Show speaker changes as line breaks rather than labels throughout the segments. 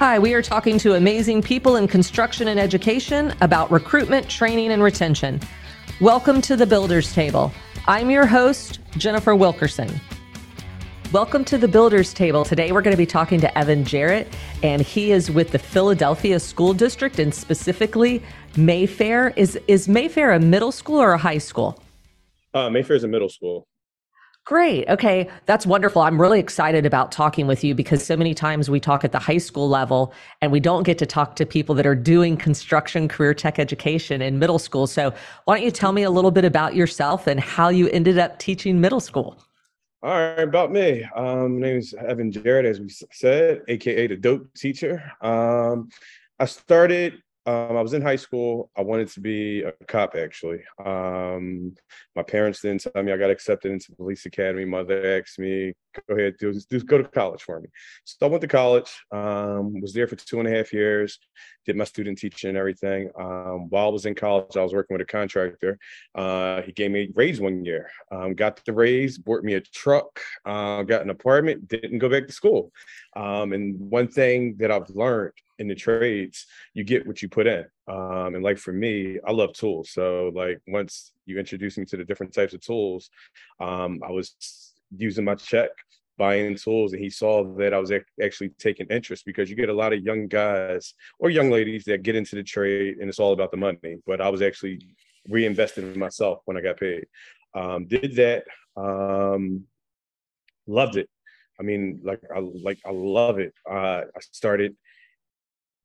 Hi, we are talking to amazing people in construction and education about recruitment, training, and retention. Welcome to the Builders Table. I'm your host, Jennifer Wilkerson. Welcome to the Builders Table. Today we're going to be talking to Evin Jarrett, and he is with the Philadelphia School District and specifically Mayfair. Is is Mayfair a middle school or a high school?
Uh, Mayfair is a middle school.
Great. Okay. That's wonderful. I'm really excited about talking with you because so many times we talk at the high school level and we don't get to talk to people that are doing construction career tech education in middle school. So, why don't you tell me a little bit about yourself and how you ended up teaching middle school?
All right, about me. Um, my name is Evin Jarrett, as we said, aka the dope teacher. Um, I started um, I was in high school. I wanted to be a cop, actually. Um, my parents didn't tell me I got accepted into police academy. Mother asked me, go ahead, do, do go to college for me. So I went to college, um, was there for two and a half years, did my student teaching and everything. Um, while I was in college, I was working with a contractor. Uh, he gave me a raise one year, um, got the raise, bought me a truck, uh, got an apartment, didn't go back to school. Um, and one thing that I've learned in the trades, you get what you put in. Um, and like for me, I love tools. So like once you introduce me to the different types of tools, um, I was using my check buying tools and he saw that I was actually taking interest because you get a lot of young guys or young ladies that get into the trade and it's all about the money. But I was actually reinvesting in myself when I got paid. Um, did that. Um, loved it. I mean, like I like I love it. Uh, I started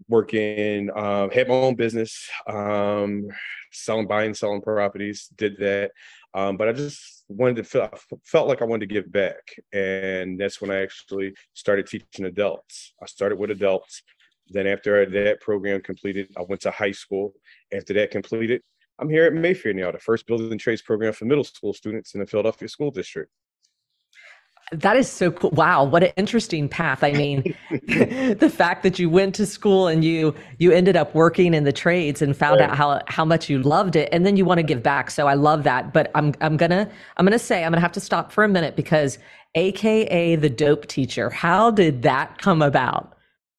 working, uh, had my own business, um, selling, buying, selling properties. Did that, um, but I just wanted to feel felt like I wanted to give back, and that's when I actually started teaching adults. I started with adults. Then after that program completed, I went to high school. After that completed, I'm here at Mayfair now, the first building trades program for middle school students in the Philadelphia School District.
That is so cool. Wow, what an interesting path. I mean, the fact that you went to school and you you ended up working in the trades and found right. out how how much you loved it and then you want to give back. So I love that. But I'm I'm going to I'm going to say I'm going to have to stop for a minute because aka the dope teacher. How did that come about?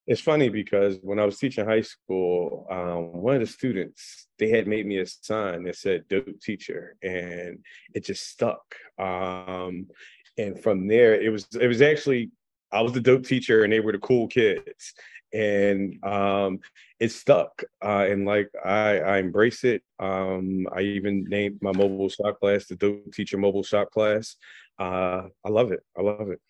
It's funny because when I was teaching high school, um, one of the students they had made me a sign that said "dope teacher," and it just stuck. Um, and from there it was it was actually I was the dope teacher and they were the cool kids. And um it stuck. Uh and like I I embrace it. Um I even named my mobile shop class the dope teacher mobile shop class. Uh I love it. I love it.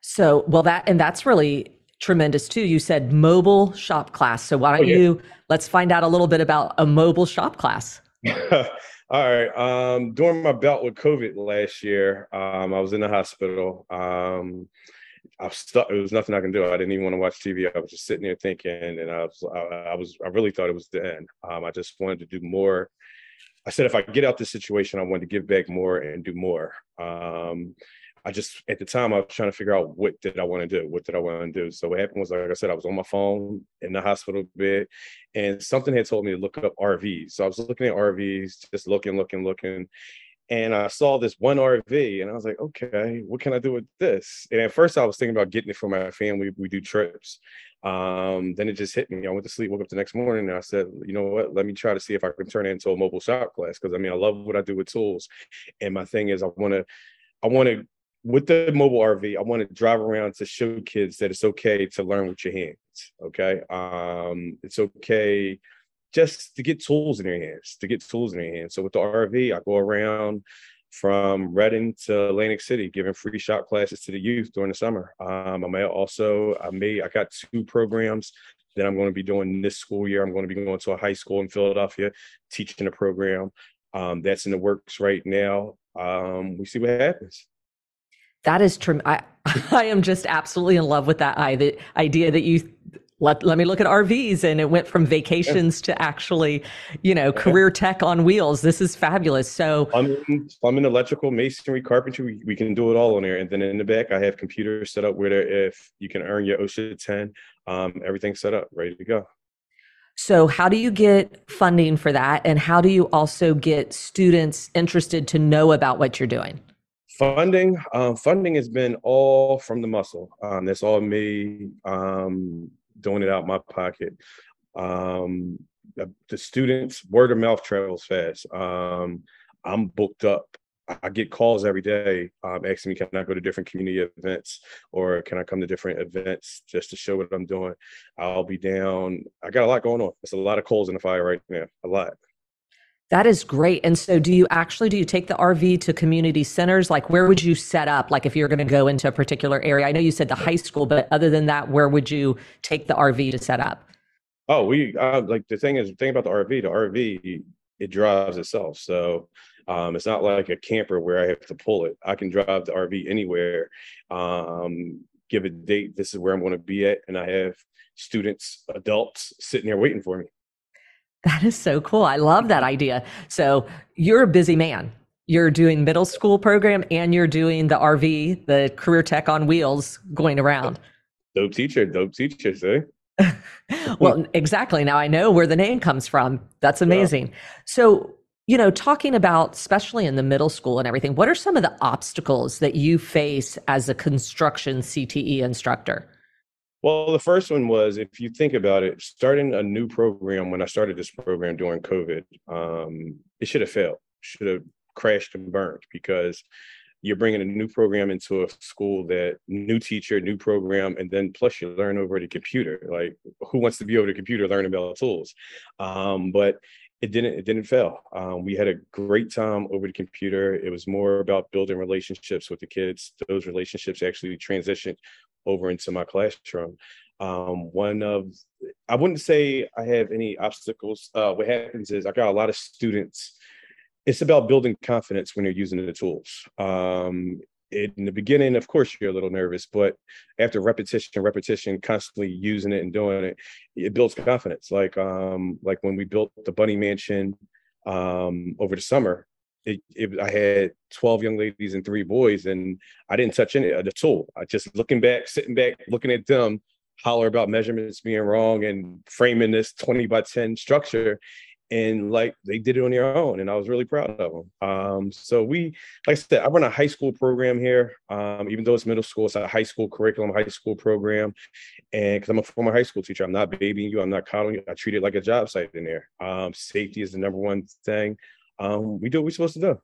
So well that and that's really tremendous too. You said mobile shop class. So why don't oh, yeah. you let's find out a little bit about a mobile shop class
All right. Um, during my bout with COVID last year, um, I was in the hospital. Um, I was stuck. It was nothing I can do. I didn't even want to watch TV. I was just sitting there thinking, and I was, I, I was, I really thought it was the end. Um, I just wanted to do more. I said, if I get out this situation, I wanted to give back more and do more. Um, I just at the time I was trying to figure out what did I want to do, what did I want to do. So what happened was, like I said, I was on my phone in the hospital bed, and something had told me to look up RVs. So I was looking at RVs, just looking, looking, looking, and I saw this one RV, and I was like, okay, what can I do with this? And at first I was thinking about getting it for my family. We do trips. Um, then it just hit me. I went to sleep, woke up the next morning, and I said, you know what? Let me try to see if I can turn it into a mobile shop class because I mean I love what I do with tools, and my thing is I want to. I want to with the mobile RV, I want to drive around to show kids that it's okay to learn with your hands. Okay. Um, it's okay just to get tools in your hands, to get tools in your hands. So with the RV, I go around from Reading to Atlantic City, giving free shop classes to the youth during the summer. Um, I may also, I may, I got two programs that I'm going to be doing this school year. I'm going to be going to a high school in Philadelphia, teaching a program um, that's in the works right now. Um, we see what happens
that is true. I, I am just absolutely in love with that I, the idea that you let, let me look at RVs and it went from vacations to actually, you know, career tech on wheels. This is fabulous. So
plumbing, plumbing electrical, masonry, carpentry, we, we, can do it all on there. And then in the back, I have computers set up where if you can earn your OSHA 10, um, everything's set up, ready to go.
So, how do you get funding for that? And how do you also get students interested to know about what you're doing?
Funding, um, funding has been all from the muscle. Um, that's all me um, doing it out my pocket. Um, the, the students, word of mouth travels fast. Um, I'm booked up. I get calls every day um, asking me, can I go to different community events or can I come to different events just to show what I'm doing? I'll be down. I got a lot going on. There's a lot of coals in the fire right now, a lot.
That is great. And so do you actually do you take the RV to community centers? Like where would you set up like if you're going to go into a particular area? I know you said the high school, but other than that, where would you take the RV to set up?
Oh, we uh, like the thing is the thing about the RV, the RV it drives itself. So um, it's not like a camper where I have to pull it. I can drive the RV anywhere, um, give a date. This is where I'm going to be at, and I have students, adults sitting there waiting for me.
That is so cool. I love that idea. So you're a busy man. You're doing middle school program and you're doing the RV, the career tech on wheels going around.
Dope teacher, dope teacher, see?
well, exactly. Now I know where the name comes from. That's amazing. Yeah. So, you know, talking about, especially in the middle school and everything, what are some of the obstacles that you face as a construction CTE instructor?
Well, the first one was if you think about it, starting a new program when I started this program during COVID, um, it should have failed, should have crashed and burned because you're bringing a new program into a school that new teacher, new program, and then plus you learn over the computer. Like who wants to be over the computer, learn about tools? Um, but it didn't it didn't fail um, we had a great time over the computer it was more about building relationships with the kids those relationships actually transitioned over into my classroom. Um, one of, I wouldn't say I have any obstacles. Uh, what happens is I got a lot of students. It's about building confidence when you're using the tools. Um, in the beginning, of course, you're a little nervous, but after repetition, repetition, constantly using it and doing it, it builds confidence. Like, um, like when we built the Bunny Mansion um, over the summer, it, it, I had 12 young ladies and three boys, and I didn't touch any of the tool. I just looking back, sitting back, looking at them, holler about measurements being wrong and framing this 20 by 10 structure. And like they did it on their own, and I was really proud of them. Um, so we, like I said, I run a high school program here. Um, even though it's middle school, it's a high school curriculum, high school program. And because I'm a former high school teacher, I'm not babying you, I'm not coddling you. I treat it like a job site in there. Um, safety is the number one thing um, we do what we're supposed to do.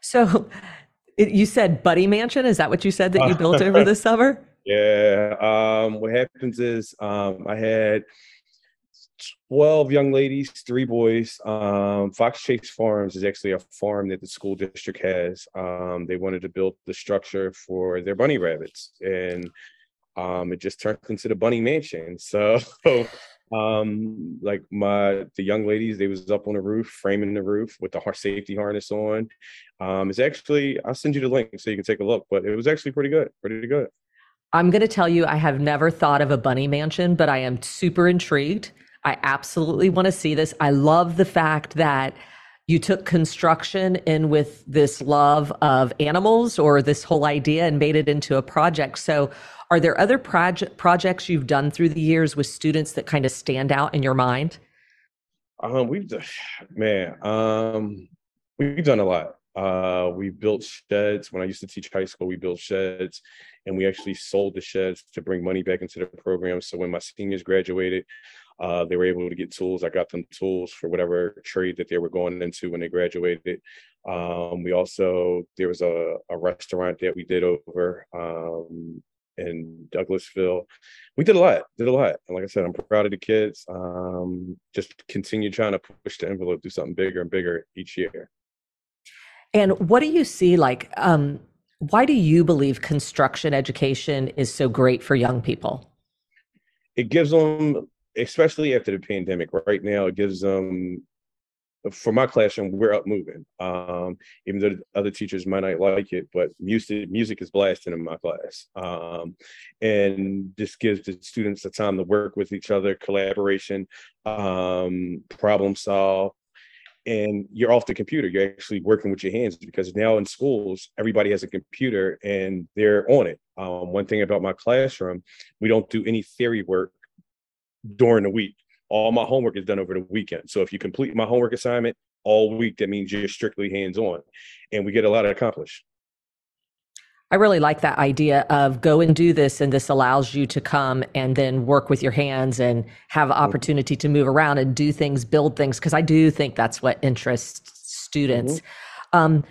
So it, you said Buddy Mansion. Is that what you said that you built over the summer?
Yeah. Um, what happens is um, I had 12 young ladies, three boys. Um, Fox Chase Farms is actually a farm that the school district has. Um, they wanted to build the structure for their bunny rabbits, and um, it just turned into the bunny mansion. So um like my the young ladies they was up on the roof framing the roof with the safety harness on. Um it's actually i'll send you the link so you can take a look but it was actually pretty good pretty good.
I'm going to tell you i have never thought of a bunny mansion but i am super intrigued. I absolutely want to see this. I love the fact that you took construction in with this love of animals or this whole idea and made it into a project so are there other project projects you've done through the years with students that kind of stand out in your mind?
Um, we've done, man, um, we've done a lot. Uh, we built sheds. When I used to teach high school, we built sheds, and we actually sold the sheds to bring money back into the program. So when my seniors graduated, uh, they were able to get tools. I got them tools for whatever trade that they were going into when they graduated. Um, we also there was a, a restaurant that we did over um, in Douglasville. We did a lot, did a lot. And like I said, I'm proud of the kids. Um, just continue trying to push the envelope, do something bigger and bigger each year.
And what do you see like, um, why do you believe construction education is so great for young people?
It gives them, especially after the pandemic, right now, it gives them for my classroom, we're up moving. Um, even though other teachers might not like it, but music music is blasting in my class, um, and this gives the students the time to work with each other, collaboration, um, problem solve. And you're off the computer. You're actually working with your hands because now in schools, everybody has a computer and they're on it. Um, one thing about my classroom, we don't do any theory work during the week all my homework is done over the weekend. So if you complete my homework assignment all week, that means you're strictly hands on, and we get a lot accomplished.
I really like that idea of go and do this, and this allows you to come and then work with your hands and have mm-hmm. opportunity to move around and do things, build things, because I do think that's what interests students. Mm-hmm. Um,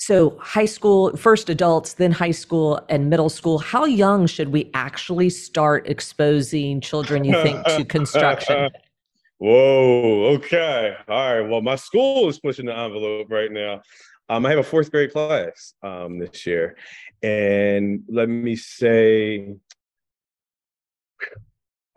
so, high school, first adults, then high school and middle school. How young should we actually start exposing children, you think, to construction?
Whoa, okay. All right. Well, my school is pushing the envelope right now. Um, I have a fourth grade class um, this year, and let me say,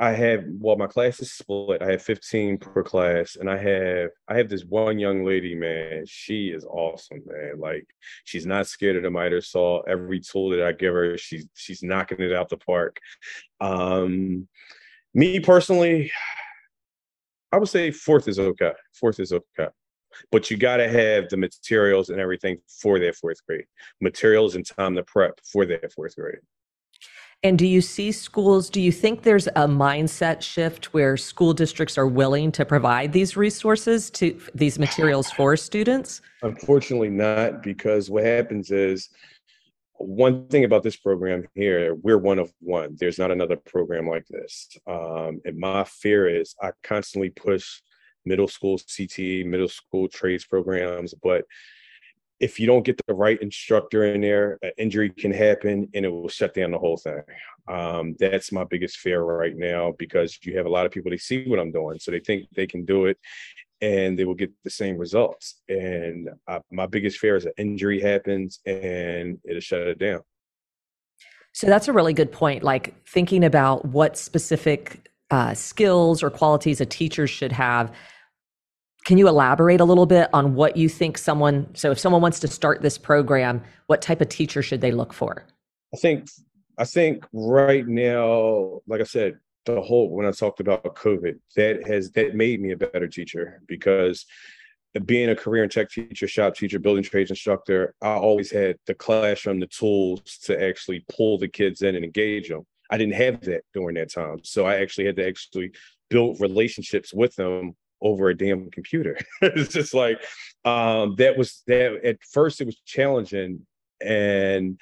I have well, my class is split. I have 15 per class, and I have I have this one young lady, man. She is awesome, man. Like she's not scared of the miter saw. Every tool that I give her, she's she's knocking it out the park. Um, me personally, I would say fourth is okay. Fourth is okay but you got to have the materials and everything for their fourth grade materials and time to prep for their fourth grade
and do you see schools do you think there's a mindset shift where school districts are willing to provide these resources to these materials for students
unfortunately not because what happens is one thing about this program here, we're one of one. There's not another program like this. Um, and my fear is I constantly push middle school CTE, middle school trades programs. But if you don't get the right instructor in there, an injury can happen and it will shut down the whole thing. Um, that's my biggest fear right now because you have a lot of people, they see what I'm doing. So they think they can do it and they will get the same results. And uh, my biggest fear is an injury happens and it'll shut it down.
So that's a really good point. Like thinking about what specific uh, skills or qualities a teacher should have can you elaborate a little bit on what you think someone, so if someone wants to start this program, what type of teacher should they look for?
I think, I think right now, like I said, the whole, when I talked about COVID, that has, that made me a better teacher because being a career and tech teacher, shop teacher, building trades instructor, I always had the classroom, the tools to actually pull the kids in and engage them. I didn't have that during that time. So I actually had to actually build relationships with them over a damn computer. it's just like um, that was that at first it was challenging, and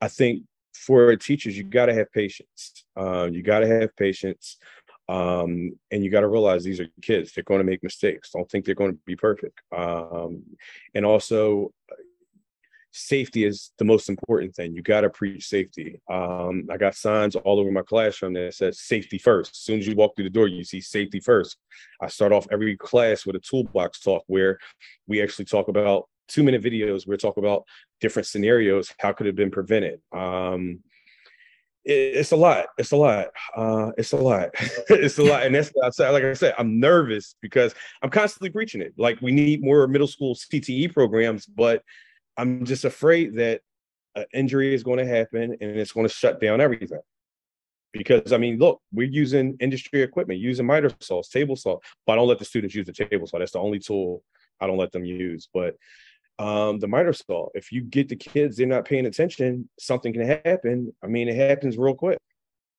I think for teachers you got to have patience. Um, you got to have patience, um, and you got to realize these are kids. They're going to make mistakes. Don't think they're going to be perfect. Um, and also, safety is the most important thing. You got to preach safety. Um, I got signs all over my classroom that says safety first. As soon as you walk through the door, you see safety first. I start off every class with a toolbox talk where we actually talk about two minute videos. Where we talk about different scenarios. How could it have been prevented? Um, it, it's a lot. It's a lot. Uh, it's a lot. it's a lot. And that's outside. Like I said, I'm nervous because I'm constantly preaching it. Like we need more middle school CTE programs, but I'm just afraid that an injury is going to happen and it's going to shut down everything. Because I mean, look, we're using industry equipment, using miter saws, table saw, but I don't let the students use the table saw. That's the only tool I don't let them use. But um, the miter saw, if you get the kids, they're not paying attention, something can happen. I mean, it happens real quick.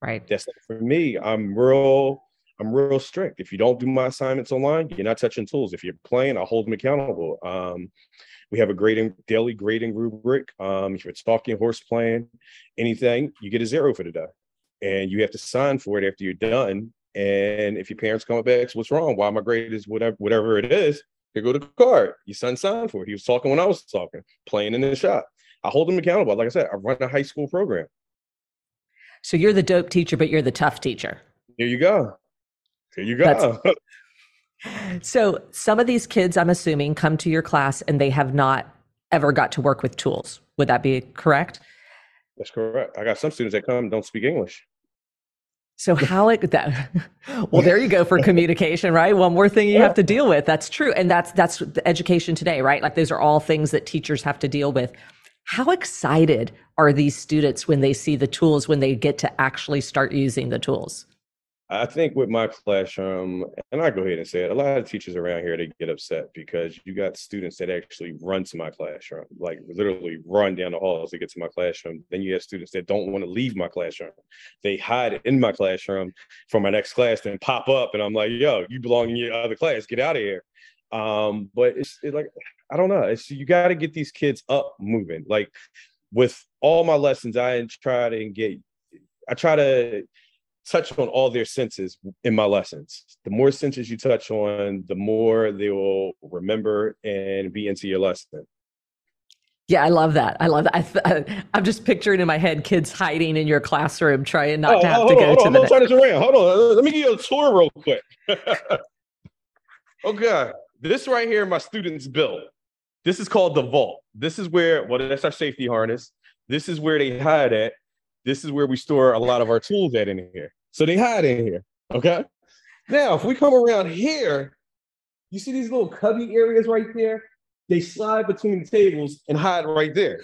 Right.
That's for me. I'm real. I'm real strict. If you don't do my assignments online, you're not touching tools. If you're playing, I'll hold them accountable. Um, we have a grading daily grading rubric. Um, if you're talking horse playing, anything, you get a zero for the day, and you have to sign for it after you're done. And if your parents come back, what's wrong? Why my grade is whatever whatever it is? Here go to the card. Your son signed for it. He was talking when I was talking, playing in the shop. I hold them accountable. Like I said, I run a high school program.
So you're the dope teacher, but you're the tough teacher.
Here you go. Here you go.
So some of these kids, I'm assuming, come to your class and they have not ever got to work with tools. Would that be correct?
That's correct. I got some students that come don't speak English.
So how it that well there you go for communication right one more thing you yeah. have to deal with that's true and that's that's the education today right like those are all things that teachers have to deal with how excited are these students when they see the tools when they get to actually start using the tools
I think with my classroom, and I go ahead and say it, a lot of teachers around here they get upset because you got students that actually run to my classroom, like literally run down the halls to get to my classroom. Then you have students that don't want to leave my classroom. They hide in my classroom for my next class, then pop up, and I'm like, "Yo, you belong in your other class. Get out of here." Um, but it's it like I don't know. It's you got to get these kids up moving. Like with all my lessons, I try to get, I try to touch on all their senses in my lessons. The more senses you touch on, the more they will remember and be into your lesson.
Yeah, I love that. I love that. I, am just picturing in my head kids hiding in your classroom, trying not oh, to have to go on, to
the.
I'm
turn this around. Hold on. Uh, let me give you a tour real quick. Oh, okay, this right here, my students built. This is called the vault. This is where, well, that's our safety harness. This is where they hide at. This is where we store a lot of our tools at in here. So they hide in here. Okay. Now, if we come around here, you see these little cubby areas right there? They slide between the tables and hide right there.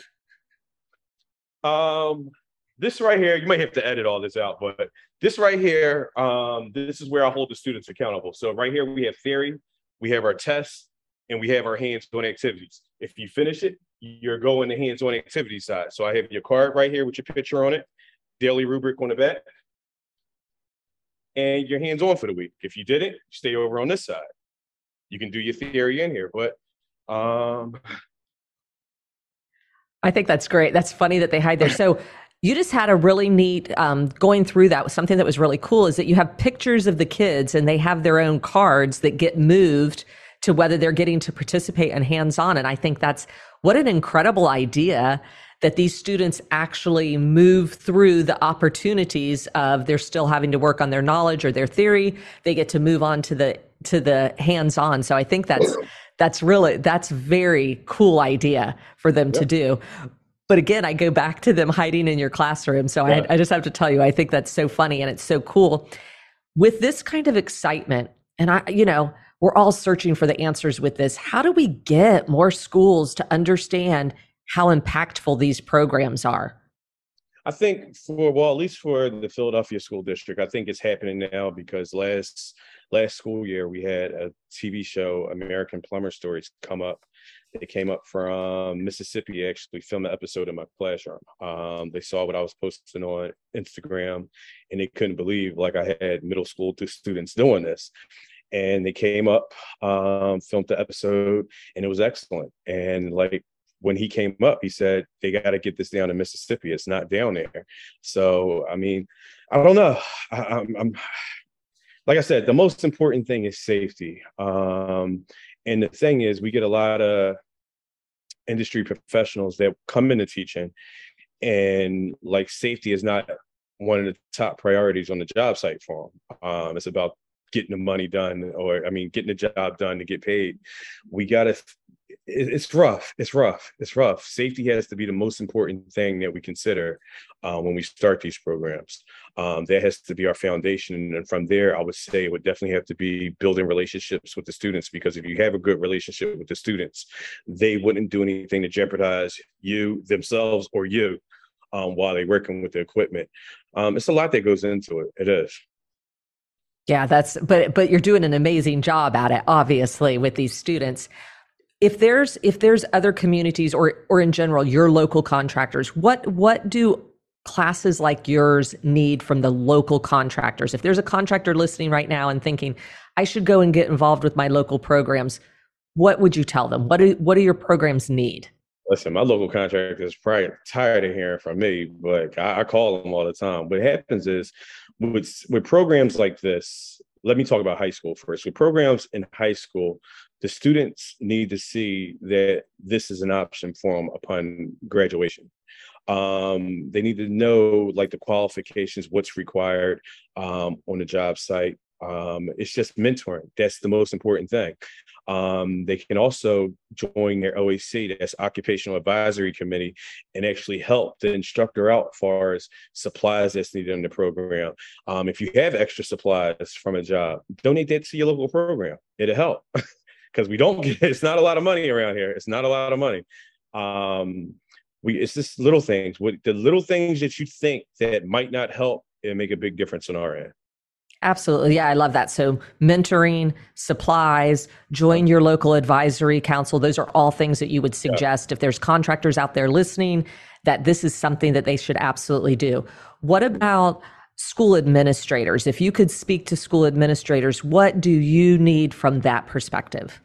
Um, this right here, you might have to edit all this out, but this right here, um, this is where I hold the students accountable. So right here, we have theory, we have our tests, and we have our hands-on activities. If you finish it, you're going the hands-on activity side. So I have your card right here with your picture on it, daily rubric on the back, and your hands-on for the week. If you didn't, stay over on this side. You can do your theory in here, but um
I think that's great. That's funny that they hide there. So you just had a really neat um, going through that. was Something that was really cool is that you have pictures of the kids and they have their own cards that get moved to whether they're getting to participate and hands on. And I think that's what an incredible idea that these students actually move through the opportunities of they're still having to work on their knowledge or their theory. They get to move on to the to the hands on. So I think that's that's really that's very cool idea for them to do but again i go back to them hiding in your classroom so yeah. I, I just have to tell you i think that's so funny and it's so cool with this kind of excitement and i you know we're all searching for the answers with this how do we get more schools to understand how impactful these programs are
I think for well, at least for the Philadelphia school district, I think it's happening now because last last school year we had a TV show, American Plumber Stories, come up. They came up from Mississippi, actually filmed an episode in my classroom. Um, they saw what I was posting on Instagram, and they couldn't believe like I had middle school students doing this and they came up, um, filmed the episode, and it was excellent. And like when he came up, he said they got to get this down to Mississippi. It's not down there. So I mean, I don't know. I, I'm, I'm like I said, the most important thing is safety. Um, and the thing is, we get a lot of industry professionals that come into teaching, and like safety is not one of the top priorities on the job site for them. Um, it's about getting the money done, or I mean, getting the job done to get paid. We got to it's rough. It's rough. It's rough. Safety has to be the most important thing that we consider uh, when we start these programs. Um, that has to be our foundation. And from there, I would say it would definitely have to be building relationships with the students because if you have a good relationship with the students, they wouldn't do anything to jeopardize you, themselves, or you um, while they're working with the equipment. Um, it's a lot that goes into it. It is.
Yeah, that's but but you're doing an amazing job at it, obviously, with these students. If there's if there's other communities or or in general your local contractors what what do classes like yours need from the local contractors? If there's a contractor listening right now and thinking i should go and get involved with my local programs what would you tell them? What do what do your programs need
listen my local contractor is probably tired of hearing from me but i, I call them all the time what happens is with with programs like this let me talk about high school first with programs in high school the students need to see that this is an option for them upon graduation. Um, they need to know like the qualifications, what's required um, on the job site. Um, it's just mentoring. That's the most important thing. Um, they can also join their OAC, that's Occupational Advisory Committee, and actually help the instructor out as far as supplies that's needed in the program. Um, if you have extra supplies from a job, donate that to your local program. It'll help. because we don't get it's not a lot of money around here. It's not a lot of money. Um, we it's just little things. What the little things that you think that might not help and make a big difference on our end.
Absolutely. Yeah, I love that. So, mentoring, supplies, join your local advisory council. Those are all things that you would suggest yeah. if there's contractors out there listening that this is something that they should absolutely do. What about school administrators? If you could speak to school administrators, what do you need from that perspective?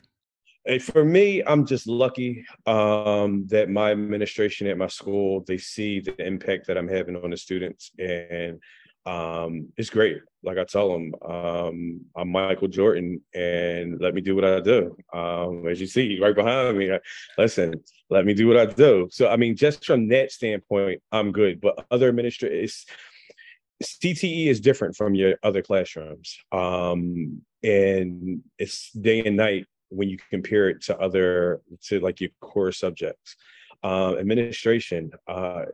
for me, I'm just lucky um, that my administration at my school they see the impact that I'm having on the students, and um, it's great. Like I tell them, um, I'm Michael Jordan, and let me do what I do. Um, as you see right behind me, listen, let me do what I do. So I mean, just from that standpoint, I'm good. But other administrators, CTE is different from your other classrooms, um, and it's day and night when you compare it to other to like your core subjects. Uh, administration, uh,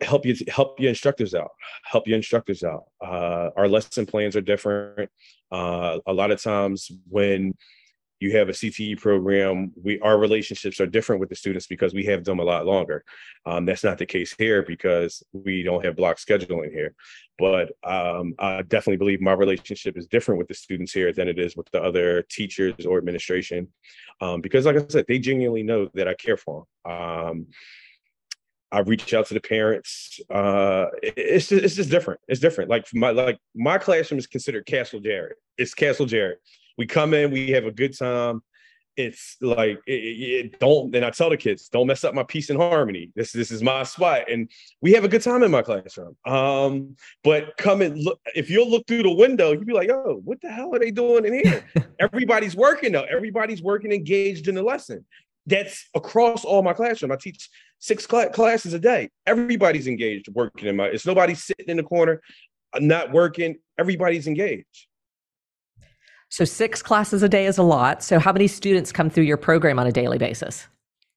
help you help your instructors out help your instructors out. Uh, our lesson plans are different. Uh, a lot of times when you have a cte program we our relationships are different with the students because we have them a lot longer. Um, that's not the case here because we don't have block scheduling here. But um, i definitely believe my relationship is different with the students here than it is with the other teachers or administration. Um, because like i said they genuinely know that i care for them um, I reach out to the parents. Uh, it's just, it's just different. It's different. Like my like my classroom is considered Castle Jarrett. It's Castle Jarrett. We come in, we have a good time. It's like it, it, don't, and I tell the kids, don't mess up my peace and harmony. This this is my spot, and we have a good time in my classroom. Um, but come and look. If you'll look through the window, you'll be like, "Oh, what the hell are they doing in here?" Everybody's working though. Everybody's working, engaged in the lesson that's across all my classroom. I teach six cl- classes a day. Everybody's engaged working in my. It's nobody sitting in the corner, uh, not working. Everybody's engaged.
So six classes a day is a lot. So how many students come through your program on a daily basis?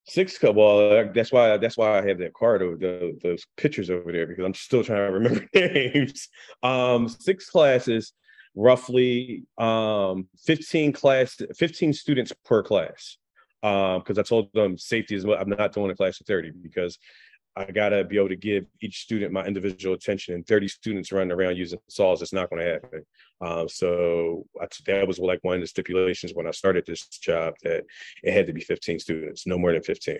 Six. Well, that's why that's why I have that card of the, those pictures over there because I'm still trying to remember names. Um, six classes, roughly um, 15 class, 15 students per class because um, I told them safety is what I'm not doing a class of 30 because I gotta be able to give each student my individual attention. And 30 students running around using saws, it's not going to happen. Um, so I, that was like one of the stipulations when I started this job that it had to be 15 students, no more than 15.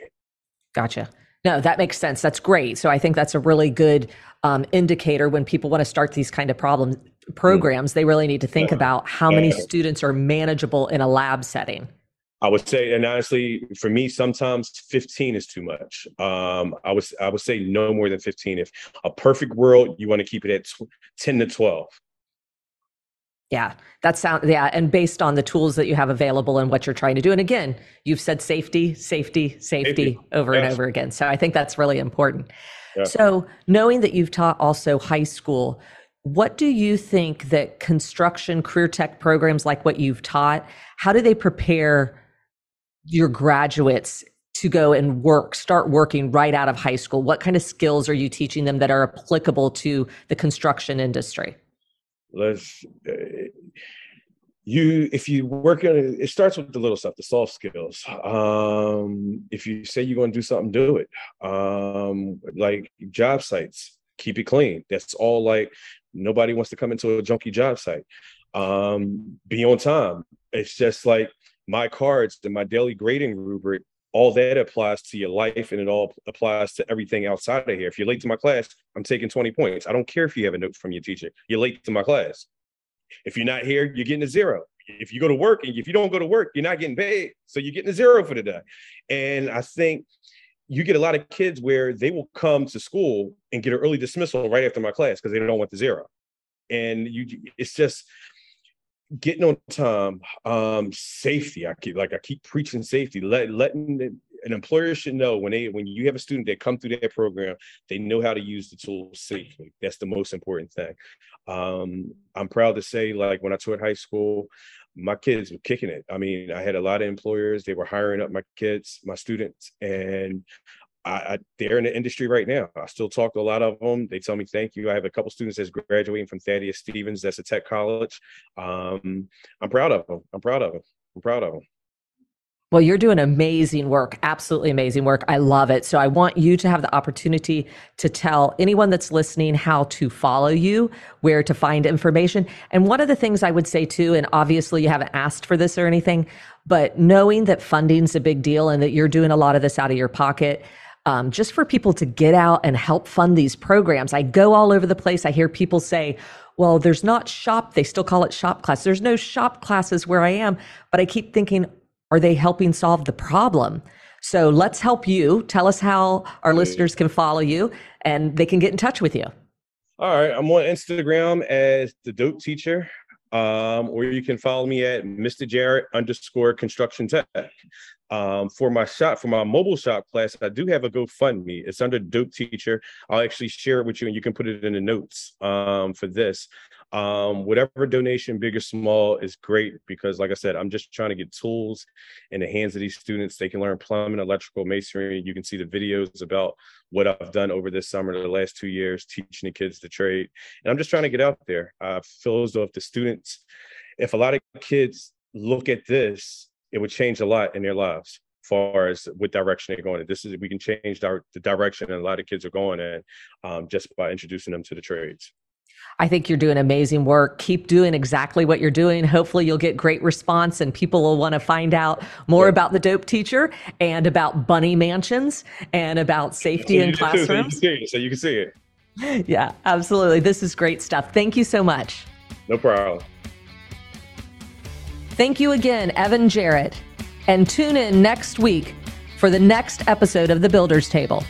Gotcha. No, that makes sense. That's great. So I think that's a really good um, indicator when people want to start these kind of problems programs. They really need to think yeah. about how many students are manageable in a lab setting.
I would say, and honestly, for me, sometimes 15 is too much. Um, I was I would say no more than 15. If a perfect world, you want to keep it at 10 to 12.
Yeah, that sound yeah, and based on the tools that you have available and what you're trying to do. And again, you've said safety, safety, safety, safety. over yes. and over again. So I think that's really important. Yeah. So knowing that you've taught also high school, what do you think that construction career tech programs like what you've taught, how do they prepare your graduates to go and work, start working right out of high school? What kind of skills are you teaching them that are applicable to the construction industry?
Let's, uh, you, if you work on it, it starts with the little stuff, the soft skills. Um, if you say you're going to do something, do it. Um, like job sites, keep it clean. That's all like nobody wants to come into a junky job site. Um, be on time. It's just like my cards and my daily grading rubric, all that applies to your life and it all applies to everything outside of here. If you're late to my class, I'm taking 20 points. I don't care if you have a note from your teacher. You're late to my class. If you're not here, you're getting a zero. If you go to work and if you don't go to work, you're not getting paid. So you're getting a zero for the day. And I think you get a lot of kids where they will come to school and get an early dismissal right after my class because they don't want the zero. And you it's just getting on time, um, safety. I keep like I keep preaching safety. Let letting an employer should know when they when you have a student that come through that program, they know how to use the tools safely. That's the most important thing. Um, I'm proud to say, like when I taught high school, my kids were kicking it. I mean, I had a lot of employers, they were hiring up my kids, my students, and I, I, they're in the industry right now. I still talk to a lot of them. They tell me thank you. I have a couple students that's graduating from Thaddeus Stevens. That's a tech college. Um, I'm proud of them. I'm proud of them. I'm proud of them.
Well, you're doing amazing work, absolutely amazing work. I love it. So I want you to have the opportunity to tell anyone that's listening how to follow you, where to find information. And one of the things I would say too, and obviously you haven't asked for this or anything, but knowing that funding's a big deal and that you're doing a lot of this out of your pocket, um, just for people to get out and help fund these programs. I go all over the place. I hear people say, well, there's not shop, they still call it shop class. There's no shop classes where I am, but I keep thinking, Are they helping solve the problem? So let's help you. Tell us how our listeners can follow you and they can get in touch with you.
All right. I'm on Instagram as the dope teacher. Um, or you can follow me at Mr. Jarrett underscore construction tech. Um, for my shop, for my mobile shop class, I do have a GoFundMe. It's under Dope Teacher. I'll actually share it with you and you can put it in the notes um, for this. Um, whatever donation, big or small, is great because, like I said, I'm just trying to get tools in the hands of these students. They can learn plumbing, electrical, masonry. You can see the videos about what I've done over this summer, the last two years, teaching the kids the trade. And I'm just trying to get out there. I feel as though if the students, if a lot of kids look at this, it would change a lot in their lives far as what direction they're going in. This is we can change our, the direction and a lot of kids are going in um, just by introducing them to the trades.
I think you're doing amazing work. Keep doing exactly what you're doing. Hopefully, you'll get great response and people will want to find out more yeah. about the dope teacher and about bunny mansions and about safety so in classrooms.
So you, it, so you can see
it. Yeah, absolutely. This is great stuff. Thank you so much.
No problem.
Thank you again, Evin Jarrett. And tune in next week for the next episode of The Builder's Table.